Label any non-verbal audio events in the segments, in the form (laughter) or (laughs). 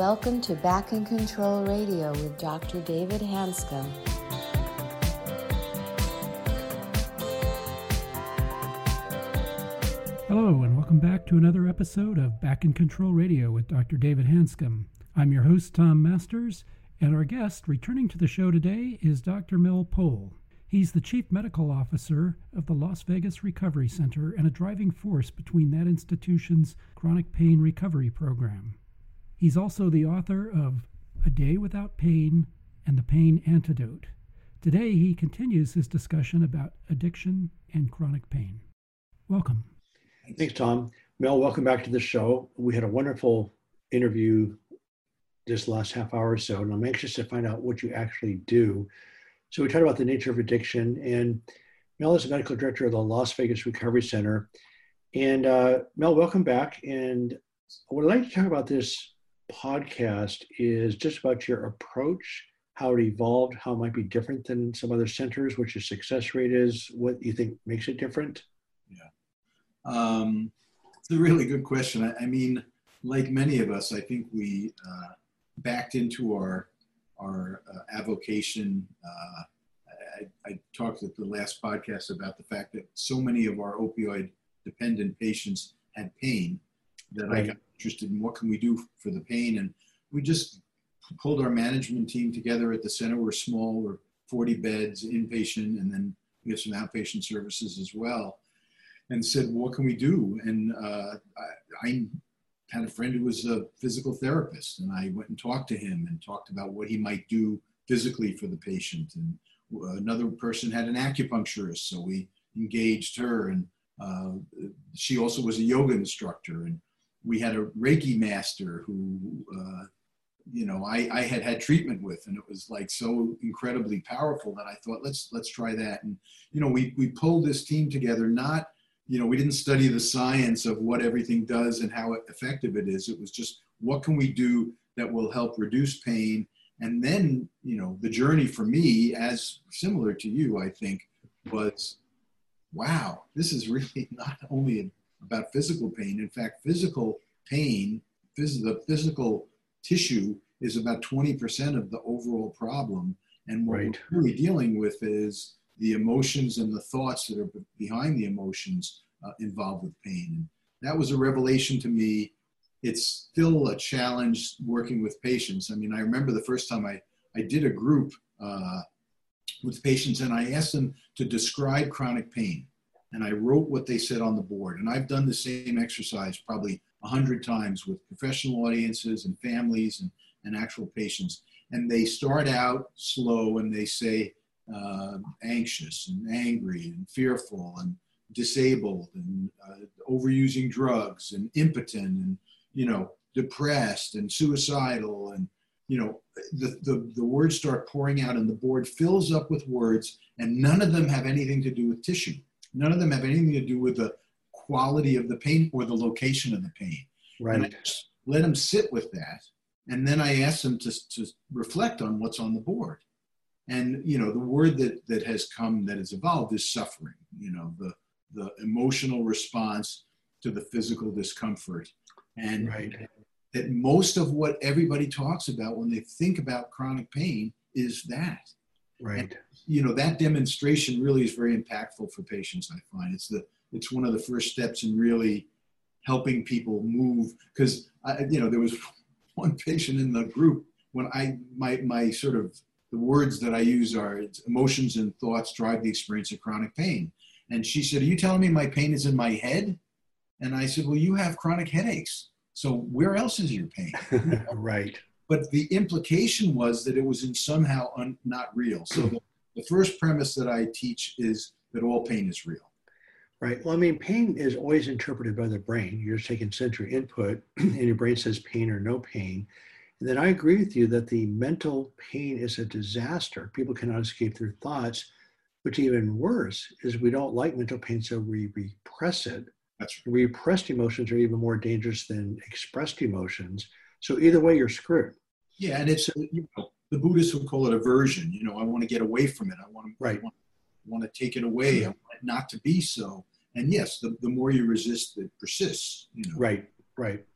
welcome to Back in Control Radio with Dr. David Hanscom. Hello, and welcome back to another episode of Back in Control Radio with Dr. David Hanscom. I'm your host, Tom Masters, and our guest returning to the show today is Dr. Mel Pohl. He's the Chief Medical Officer of the Las Vegas Recovery Center and a driving force between that institution's chronic pain recovery program. He's also the author of A Day Without Pain and The Pain Antidote. Today, he continues his discussion about addiction and chronic pain. Welcome. Thanks, Tom. Mel, welcome back to the show. We had a wonderful interview this last half hour or so, and I'm anxious to find out what you actually do. So, we talked about the nature of addiction, and Mel is the medical director of the Las Vegas Recovery Center. And uh, Mel, welcome back. And what I'd like to talk about this podcast is just about your approach, how it evolved, how it might be different than some other centers, what your success rate is, what you think makes it different. Yeah. Um, it's a really good question. I, I, mean, like many of us, I think we uh, backed into our our uh, avocation. Uh, I, I, talked at the last podcast about the fact that so many of our opioid dependent patients had pain that right. I got interested in what can we do for the pain. And we just pulled our management team together at the center. We're small, we're 40 beds, inpatient, and then we have some outpatient services as well. And said, what can we do? And uh, I, I had a friend who was a physical therapist, and I went and talked to him and talked about what he might do physically for the patient. And another person had an acupuncturist, so we engaged her, and uh, she also was a yoga instructor. And we had a Reiki master who, uh, you know, I, I had had treatment with, and it was like so incredibly powerful that I thought, let's let's try that. And you know, we we pulled this team together. Not, you know, we didn't study the science of what everything does and how effective it is. It was just what can we do that will help reduce pain. And then, you know, the journey for me, as similar to you, I think, was, wow, this is really (laughs) not only about physical pain. In fact, physical pain, phys- the physical tissue is about 20% of the overall problem. And what right. we're really dealing with is the emotions and the thoughts that are behind the emotions uh, involved with pain. And that was a revelation to me. It's still a challenge working with patients. I mean, I remember the first time I, I did a group uh, with patients and I asked them to describe chronic pain and I wrote what they said on the board. And I've done the same exercise probably a hundred times with professional audiences and families and, and actual patients. And they start out slow and they say uh, anxious and angry and fearful and disabled and uh, overusing drugs and impotent and, you know, depressed and suicidal and, you know, the, the, the words start pouring out and the board fills up with words and none of them have anything to do with tissue None of them have anything to do with the quality of the pain or the location of the pain. Right. And I just let them sit with that. And then I ask them to, to reflect on what's on the board. And, you know, the word that, that has come, that has evolved is suffering, you know, the, the emotional response to the physical discomfort. And right. that most of what everybody talks about when they think about chronic pain is that. Right. And, you know, that demonstration really is very impactful for patients, I find. It's the it's one of the first steps in really helping people move because you know there was (laughs) one patient in the group when I my my sort of the words that I use are emotions and thoughts drive the experience of chronic pain. And she said, Are you telling me my pain is in my head? And I said, Well, you have chronic headaches. So where else is your pain? (laughs) right but the implication was that it was in somehow un, not real. So the, the first premise that I teach is that all pain is real. Right. Well, I mean, pain is always interpreted by the brain. You're just taking sensory input, (clears throat) and your brain says pain or no pain. And then I agree with you that the mental pain is a disaster. People cannot escape their thoughts. Which even worse is we don't like mental pain, so we repress it. That's right. Repressed emotions are even more dangerous than expressed emotions. So either way, you're screwed. Yeah, and it's you know the Buddhists would call it aversion. You know, I want to get away from it. I want to right. I want, I want to take it away. I want it not to be so. And yes, the, the more you resist, it persists. You know. Right, right.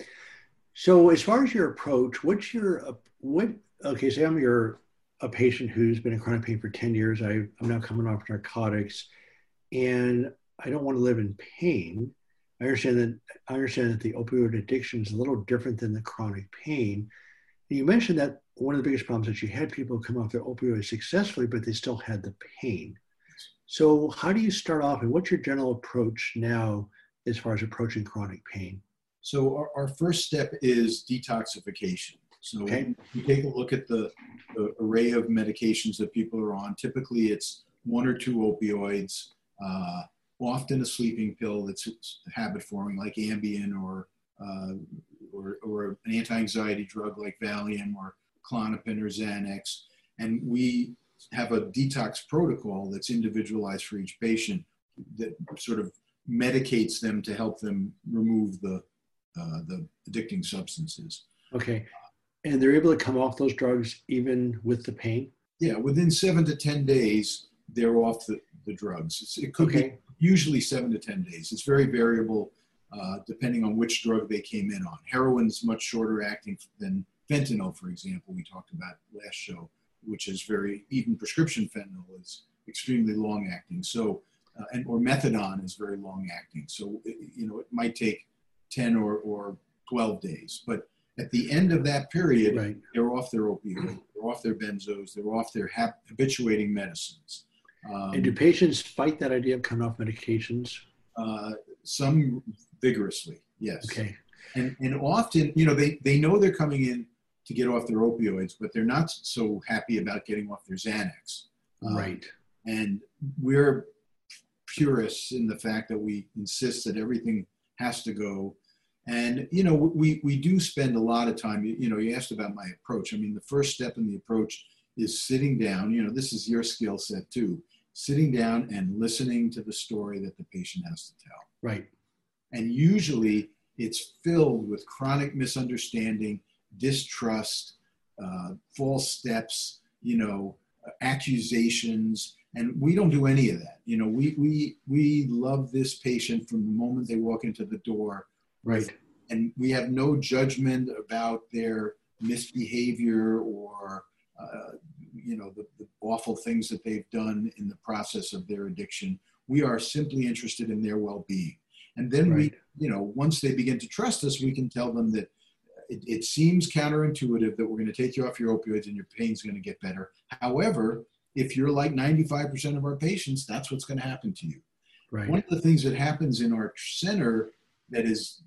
So, as far as your approach, what's your uh, what? Okay, say I'm your a patient who's been in chronic pain for ten years. I, I'm now coming off narcotics, and I don't want to live in pain. I understand that I understand that the opioid addiction is a little different than the chronic pain. You mentioned that one of the biggest problems that you had people come off their opioids successfully, but they still had the pain. So, how do you start off, and what's your general approach now as far as approaching chronic pain? So, our, our first step is detoxification. So, okay. we take a look at the, the, array of medications that people are on. Typically, it's one or two opioids, uh, often a sleeping pill that's habit forming, like Ambien or, uh, or, or an anti anxiety drug like Valium or Klonopin or Xanax. And we have a detox protocol that's individualized for each patient that sort of medicates them to help them remove the uh, the addicting substances. Okay, and they're able to come off those drugs even with the pain. Yeah, within seven to ten days, they're off the, the drugs. It's, it could okay. be usually seven to ten days. It's very variable uh, depending on which drug they came in on. Heroin's much shorter acting than fentanyl, for example. We talked about last show which is very even prescription fentanyl is extremely long acting. So uh, and or methadone is very long acting. So it, you know it might take ten or or twelve days, but at the end of that period, right. they're off their opioid, they're off their benzos, they're off their habituating medicines. Um, and do patients fight that idea of coming off medications? Uh, some vigorously, yes. Okay. And, and often, you know, they, they know they're coming in to get off their opioids, but they're not so happy about getting off their Xanax. Um, right. And we're purists in the fact that we insist that everything has to go. And, you know, we, we do spend a lot of time, you, you know, you asked about my approach. I mean, the first step in the approach is sitting down, you know, this is your skill set too, sitting down and listening to the story that the patient has to tell. Right. And usually it's filled with chronic misunderstanding distrust, uh, false steps, you know, accusations, and we don't do any of that. You know, we we we love this patient from the moment they walk into the door, right? And we have no judgment about their misbehavior or uh, you know the, the awful things that they've done in the process of their addiction. We are simply interested in their well-being, and then right. we, you know, once they begin to trust us, we can tell them that it, it seems counterintuitive that we're going to take you off your opioids and your pain's going to get better. However, if you're like 95% of our patients, that's what's going to happen to you. Right. One of the things that happens in our center that is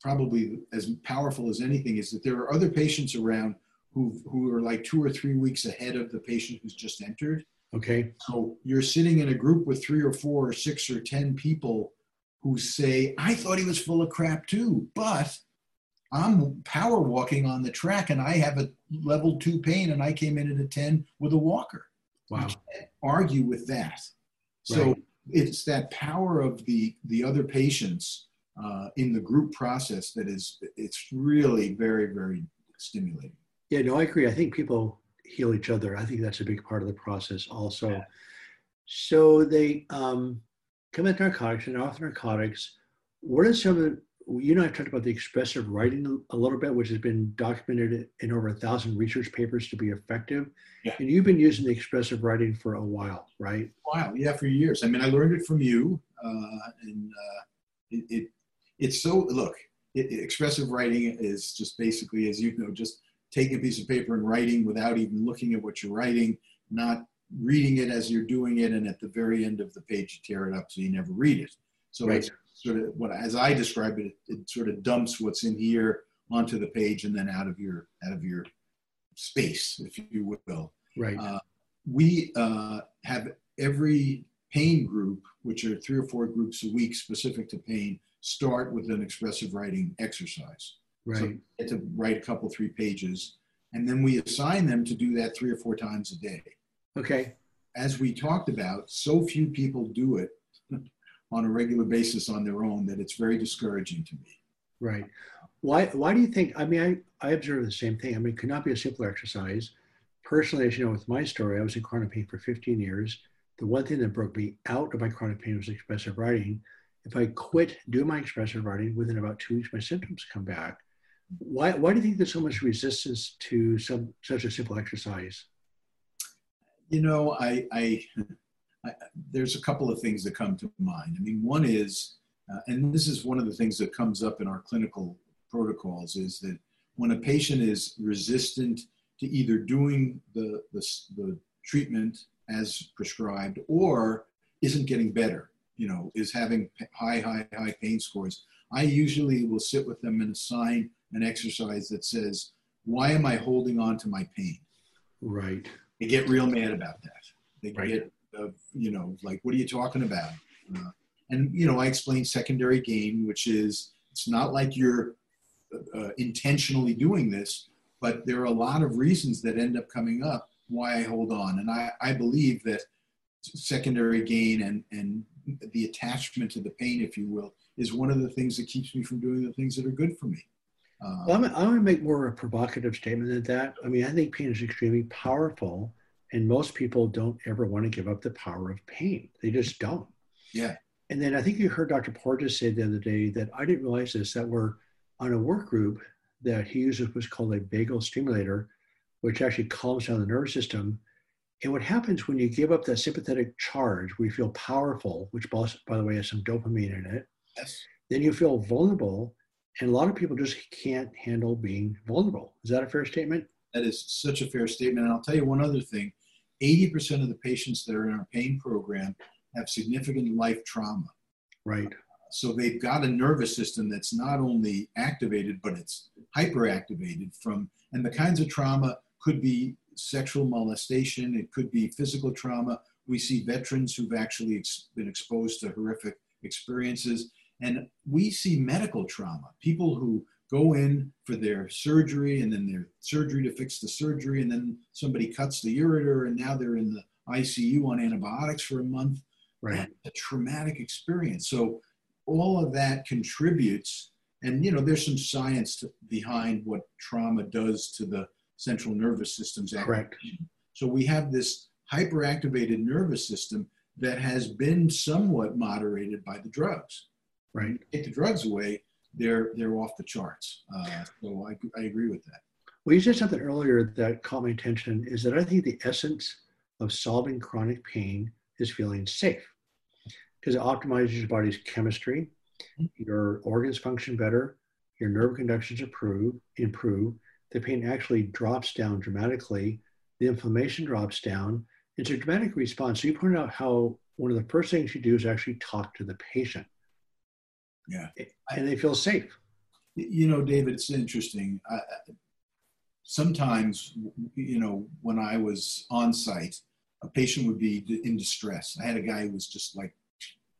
probably as powerful as anything is that there are other patients around who who are like two or three weeks ahead of the patient who's just entered. Okay. So you're sitting in a group with three or four or six or ten people who say, "I thought he was full of crap too, but I'm power walking on the track and I have a level two pain and I came in at a 10 with a walker. Wow. argue with that. So right. it's that power of the, the other patients uh, in the group process that is, it's really very, very stimulating. Yeah, no, I agree. I think people heal each other. I think that's a big part of the process also. Yeah. So they um, commit narcotics and off narcotics. What are some of the you know, I talked about the expressive writing a little bit, which has been documented in over a thousand research papers to be effective. Yeah. And you've been using the expressive writing for a while, right? Wow, yeah, for years. I mean, I learned it from you, uh, and uh, it, it, it's so look. It, expressive writing is just basically, as you know, just taking a piece of paper and writing without even looking at what you're writing, not reading it as you're doing it, and at the very end of the page you tear it up so you never read it. So right. it's sort of what as I describe it, it sort of dumps what's in here onto the page and then out of your out of your space, if you will. Right. Uh, we uh, have every pain group, which are three or four groups a week specific to pain, start with an expressive writing exercise. Right. So get to write a couple, three pages, and then we assign them to do that three or four times a day. Okay. As we talked about, so few people do it (laughs) on a regular basis on their own that it's very discouraging to me. Right. Why, why do you think? I mean, I, I observe the same thing. I mean, it could not be a simpler exercise. Personally, as you know, with my story, I was in chronic pain for 15 years. The one thing that broke me out of my chronic pain was expressive writing. If I quit doing my expressive writing, within about two weeks, my symptoms come back. Why, why do you think there's so much resistance to some such a simple exercise? You know, I, I, I there's a couple of things that come to mind. I mean, one is, uh, and this is one of the things that comes up in our clinical protocols, is that when a patient is resistant to either doing the, the, the treatment as prescribed or isn't getting better, you know, is having high, high, high pain scores, I usually will sit with them and assign an exercise that says, why am I holding on to my pain? Right. They get real mad about that. They Right. get, uh, you know, like, what are you talking about? Uh, and, you know, I explain secondary gain, which is it's not like you're uh, intentionally doing this, but there are a lot of reasons that end up coming up why I hold on. And I, I believe that secondary gain and, and the attachment to the pain, if you will, is one of the things that keeps me from doing the things that are good for me. Uh, Well, I'm, I'm going to make more of a provocative statement than that. I mean, I think pain is extremely powerful, and most people don't ever want to give up the power of pain. They just don't. Yeah. And then I think you heard Dr. Porges say the other day that I didn't realize this that we're on a work group that he uses what's called a vagal stimulator, which actually calms down the nervous system. And what happens when you give up that sympathetic charge, we feel powerful, which, by by the way, has some dopamine in it yes. then you feel vulnerable. And a lot of people just can't handle being vulnerable. Is that a fair statement? That is such a fair statement. And I'll tell you one other thing 80% of the patients that are in our pain program have significant life trauma. Right. So they've got a nervous system that's not only activated, but it's hyperactivated from, and the kinds of trauma could be sexual molestation, it could be physical trauma. We see veterans who've actually ex- been exposed to horrific experiences. And we see medical trauma, people who go in for their surgery and then their surgery to fix the surgery, and then somebody cuts the ureter, and now they're in the ICU on antibiotics for a month. Right. A traumatic experience. So all of that contributes, and you know, there's some science to, behind what trauma does to the central nervous system's Correct. So we have this hyperactivated nervous system that has been somewhat moderated by the drugs. Right. Take the drugs away, they're they're off the charts. Uh, so I, I agree with that. Well, you said something earlier that caught my attention is that I think the essence of solving chronic pain is feeling safe because it optimizes your body's chemistry, your organs function better, your nerve conductions improve, improve, the pain actually drops down dramatically, the inflammation drops down. It's a dramatic response. So you pointed out how one of the first things you do is actually talk to the patient Yeah. and they feel safe. You know, David, it's interesting. I, sometimes, you know, when I was on site, a patient would be in distress. I had a guy who was just like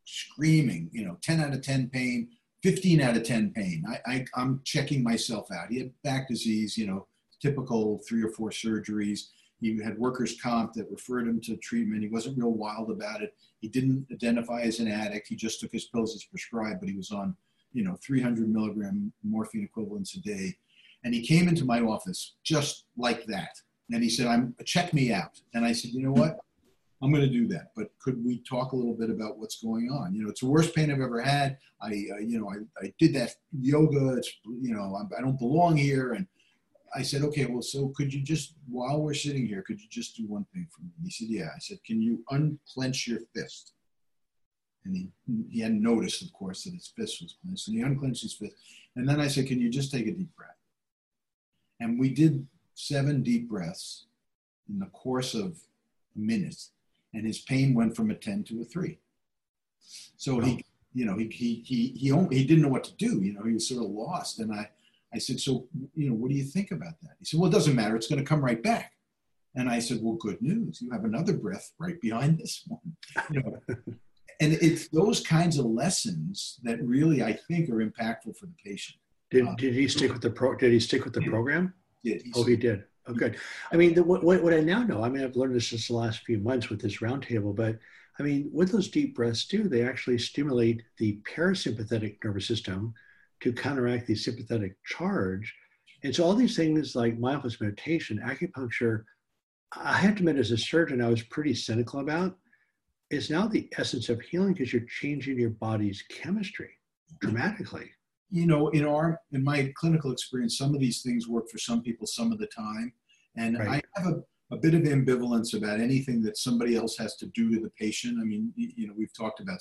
screaming, you know, 10 out of 10 pain, 15 out of 10 pain. I, I, I'm checking myself out. He had back disease, you know, typical three or four surgeries. He had workers' comp that referred him to treatment. He wasn't real wild about it. He didn't identify as an addict. He just took his pills as prescribed, but he was on, you know, 300 milligram morphine equivalents a day. And he came into my office just like that. And he said, I'm check me out. And I said, you know what? I'm going to do that. But could we talk a little bit about what's going on? You know, it's the worst pain I've ever had. I, uh, you know, I, I did that yoga. It's, you know, I'm, I don't belong here. And I said, okay, well, so could you just, while we're sitting here, could you just do one thing for me? He said, yeah. I said, can you unclench your fist? And he, he hadn't noticed, of course, that his fist was clenched. And he unclenched his fist. And then I said, can you just take a deep breath? And we did seven deep breaths in the course of a minute. And his pain went from a 10 to a three. So he, you know, he, he, he, he, only, he didn't know what to do. You know, he was sort of lost. And I, I said, so, you know, what do you think about that? He said, well, it doesn't matter. It's going to come right back. And I said, well, good news. You have another breath right behind this one. (laughs) You know, and it's those kinds of lessons that really, I think, are impactful for the patient. Did, Uh, did he stick with the pro? Did he stick with the program? Did he Oh, he did. Oh, good. I mean, the, what, what what I now know, I mean, I've learned this just the last few months with this roundtable, but I mean, what those deep breaths do, they actually stimulate the parasympathetic nervous system to counteract the sympathetic charge. And so all these things like mindfulness meditation, acupuncture, I have to admit, as a surgeon, I was pretty cynical about. It's now the essence of healing because you're changing your body's chemistry dramatically. you know, in our in my clinical experience, some of these things work for some people some of the time, and Right. I have a, a bit of ambivalence about anything that somebody else has to do to the patient. I mean, you know, we've talked about.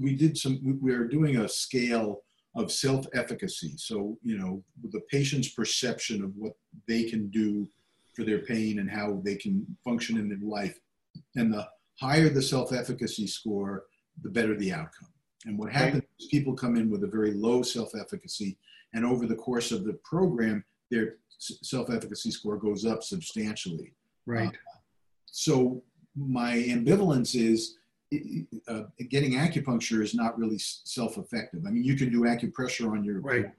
We did some. we- We are doing a scale of self-efficacy. So you know, the patient's perception of what they can do for their pain and how they can function in their life, and the higher the self-efficacy score, the better the outcome. And what happens is people come in with a very low self-efficacy, and over the course of the program, their self-efficacy score goes up substantially. Right. Uh, so my ambivalence is uh, getting acupuncture is not really self-effective. I mean, you can do acupressure on your Right.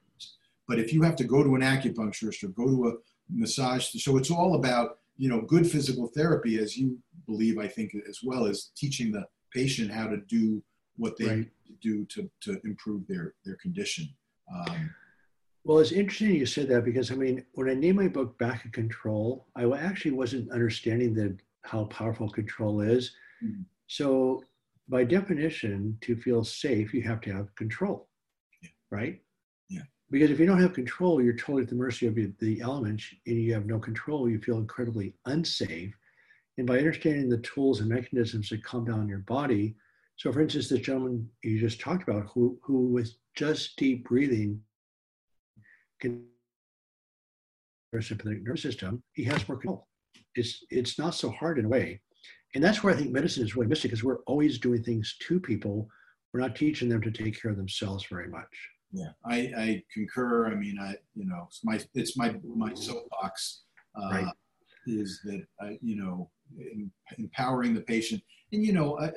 but if you have to go to an acupuncturist or go to a massage, so it's all about you know good physical therapy, as you believe, I think, as well as teaching the patient how to do what they Right. need to do to to improve their their condition. Um, Well, it's interesting you said that because I mean, when I named my book Back in Control, I actually wasn't understanding that how powerful control is. Mhm. So, by definition, to feel safe, you have to have control, Yeah. right? Yeah. Because if you don't have control, you're totally at the mercy of the- elements, and you have no control. You feel incredibly unsafe. And by understanding the tools and mechanisms that calm down your body, so for instance, the gentleman you just talked about, who who with just deep breathing can sympathetic nervous system, he has more control. It's it's not so hard in a way. And that's where I think medicine is really missing because we're always doing things to people. We're not teaching them to take care of themselves very much. yeah, I, I concur. I mean, I you know, it's my it's my my soapbox uh, Right. is that I, you know em- empowering the patient and you know uh,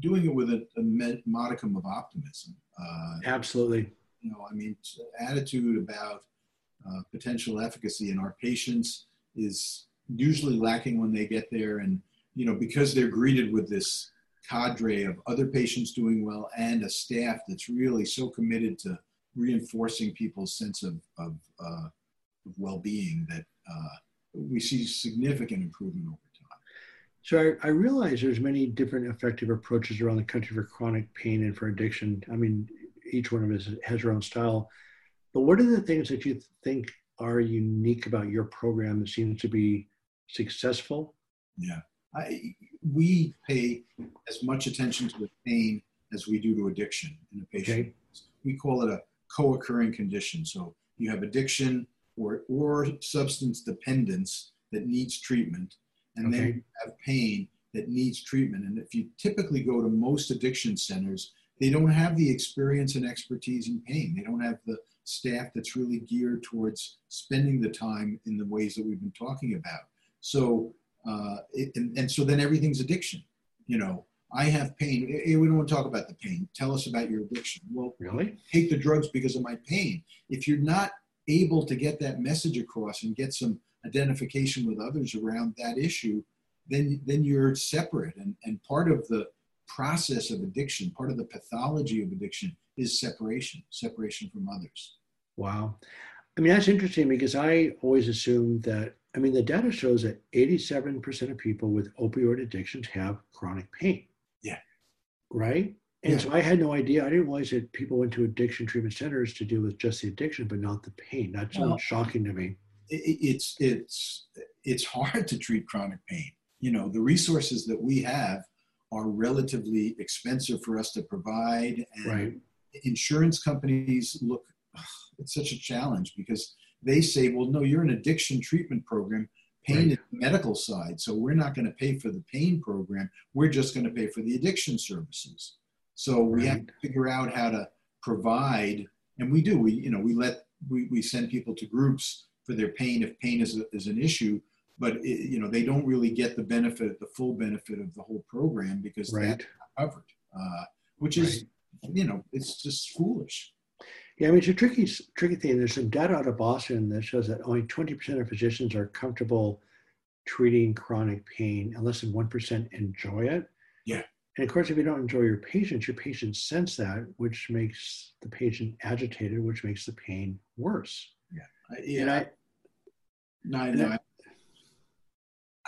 doing it with a, a modicum of optimism. Uh, Absolutely. you know, I mean, attitude about uh, potential efficacy in our patients is usually lacking when they get there. And, you know, because they're greeted with this cadre of other patients doing well and a staff that's really so committed to reinforcing people's sense of, of, uh, of well-being that uh, we see significant improvement over time. So I, I realize there's many different effective approaches around the country for chronic pain and for addiction. I mean, each one of us has their own style. But what are the things that you think are unique about your program that seems to be successful? Yeah. I, we pay as much attention to the pain as we do to addiction in a patient. Okay. We call it a co-occurring condition. So you have addiction or, or substance dependence that needs treatment, and then you have pain that needs treatment. And if you typically go to most addiction centers, they don't have the experience and expertise in pain. They don't have the staff that's really geared towards spending the time in the ways that we've been talking about. So, uh, it, and, and so then everything's addiction. You know, I have pain. We don't want to talk about the pain. Tell us about your addiction. Well, Really? take the drugs because of my pain. If you're not able to get that message across and get some identification with others around that issue, then then you're separate. And and part of the process of addiction, part of the pathology of addiction is separation, separation from others. Wow. I mean, that's interesting because I always assumed that, I mean, the data shows that 87% of people with opioid addictions have chronic pain. Yeah. Right? And Yeah. so I had no idea. I didn't realize that people went to addiction treatment centers to deal with just the addiction, but not the pain. That's Well- shocking to me. it, it- it's it's it's hard (laughs) to treat chronic pain. You know, the resources that we have are relatively expensive for us to provide, and Right. insurance companies look. It's such a challenge because they say, "Well, no, you're an addiction treatment program. Pain Right. is the medical side, so we're not going to pay for the pain program. We're just going to pay for the addiction services." So we have to figure out how to provide, and we do. We you know we let we, we send people to groups for their pain if pain is, a, is an issue but it, you know they don't really get the benefit the full benefit of the whole program because Right. that's not covered uh, which is you know it's just foolish Yeah, I mean, it's a tricky, tricky thing. There's some data out of Boston that shows that only 20% of physicians are comfortable treating chronic pain, and less than 1% enjoy it. Yeah. And of course, if you don't enjoy your patients, your patients sense that, which makes the patient agitated, which makes the pain worse. I, And yeah I, no, I, and no, I-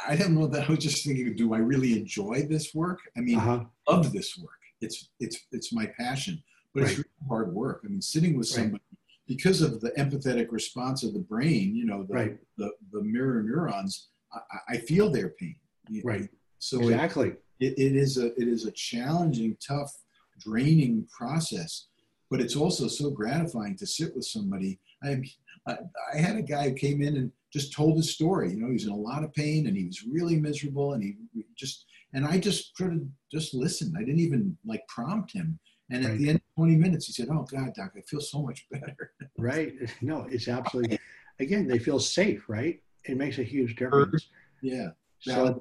I, I don't know that i was just thinking do i really enjoy this work i mean uh-huh, love this work it's it's it's my passion but it's really hard work. I mean, sitting with Right. somebody because of the empathetic response of the brain, you know, the Right. the, the mirror neurons, I, I- feel their pain. Right. So exactly. it, it is a it is a challenging, tough, draining process, but it's also so gratifying to sit with somebody. I, I I had a guy who came in and just told his story. You know, he was in a lot of pain and he was really miserable, and he just and I just sort of just listened. I didn't even like prompt him. And at Right. the end of 20 minutes, he said, "Oh God, doc, I feel so much (laughs) better." Right. No, it's absolutely, again, they feel safe, right? It makes a huge difference. yeah. So,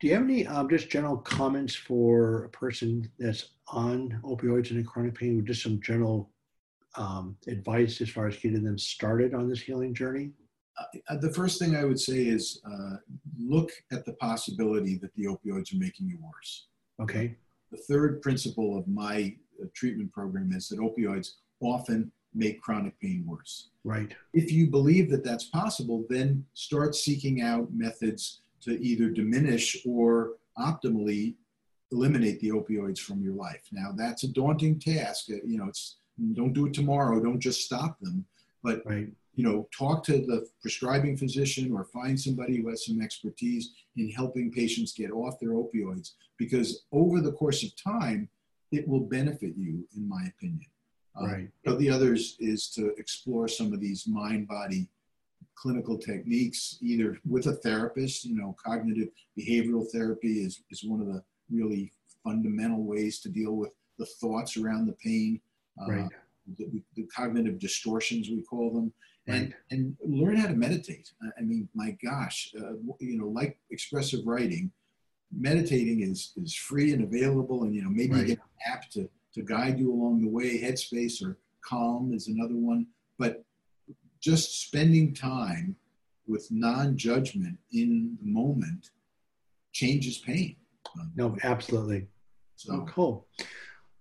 do you have any um, just general comments for a person that's on opioids and in chronic pain? Just some general um, advice as far as getting them started on this healing journey? Uh, the first thing I would say is uh, look at the possibility that the opioids are making you worse. Okay. The third principle of my uh, treatment program is that opioids often make chronic pain worse. Right. If you believe that that's possible, then start seeking out methods to either diminish or optimally eliminate the opioids from your life. Now, that's a daunting task. Uh, You know, it's don't do it tomorrow. Don't just stop them. But Right. You know, talk to the prescribing physician or find somebody who has some expertise in helping patients get off their opioids because over the course of time, it will benefit you, in my opinion. Uh, Right. so the others is to explore some of these mind body clinical techniques, either with a therapist, you know, cognitive behavioral therapy is, is one of the really fundamental ways to deal with the thoughts around the pain. Uh, Right. the, the cognitive distortions we call them and Right. and learn how to meditate I- mean my gosh uh, you know like expressive writing meditating is is free and available and you know maybe Right. you get an app to to guide you along the way headspace or calm is another one but just spending time with non-judgment in the moment changes pain Um, No, absolutely. so Oh, cool.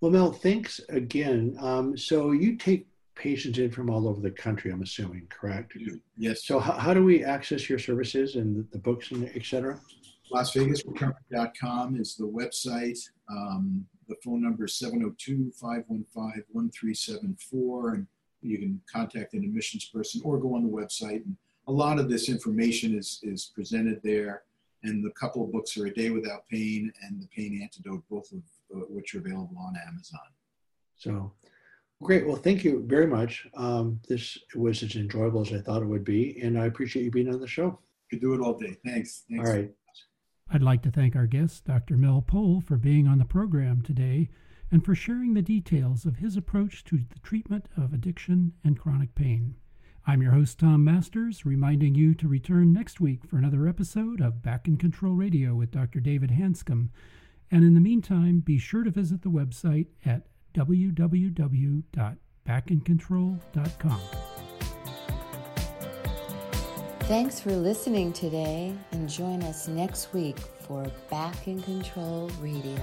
Well, Mel, thanks again. Um, so you take patients in from all over the country, I'm assuming, correct? yes So how, how do we access your services and the, the books and et cetera? LasVegasRecovery.com is the website. Um, the phone number is 702 515 1374. And you can contact an admissions person or go on the website. And a lot of this information is, is presented there. And the couple of books are A Day Without Pain and The Pain Antidote, both of uh, which are available on Amazon. So great. Well, thank you very much. Um, this was as enjoyable as I thought it would be, and I appreciate you being on the show. Could do it all day. Thanks. Thanks. All right. I'd like to thank our guest, Dr. Mel Pohl, for being on the program today and for sharing the details of his approach to the treatment of addiction and chronic pain. I'm your host, Tom Masters, reminding you to return next week for another episode of Back in Control Radio with Dr. David Hanscom. And in the meantime, be sure to visit the website at www.backincontrol.com. Thanks for listening today and join us next week for Back in Control Radio.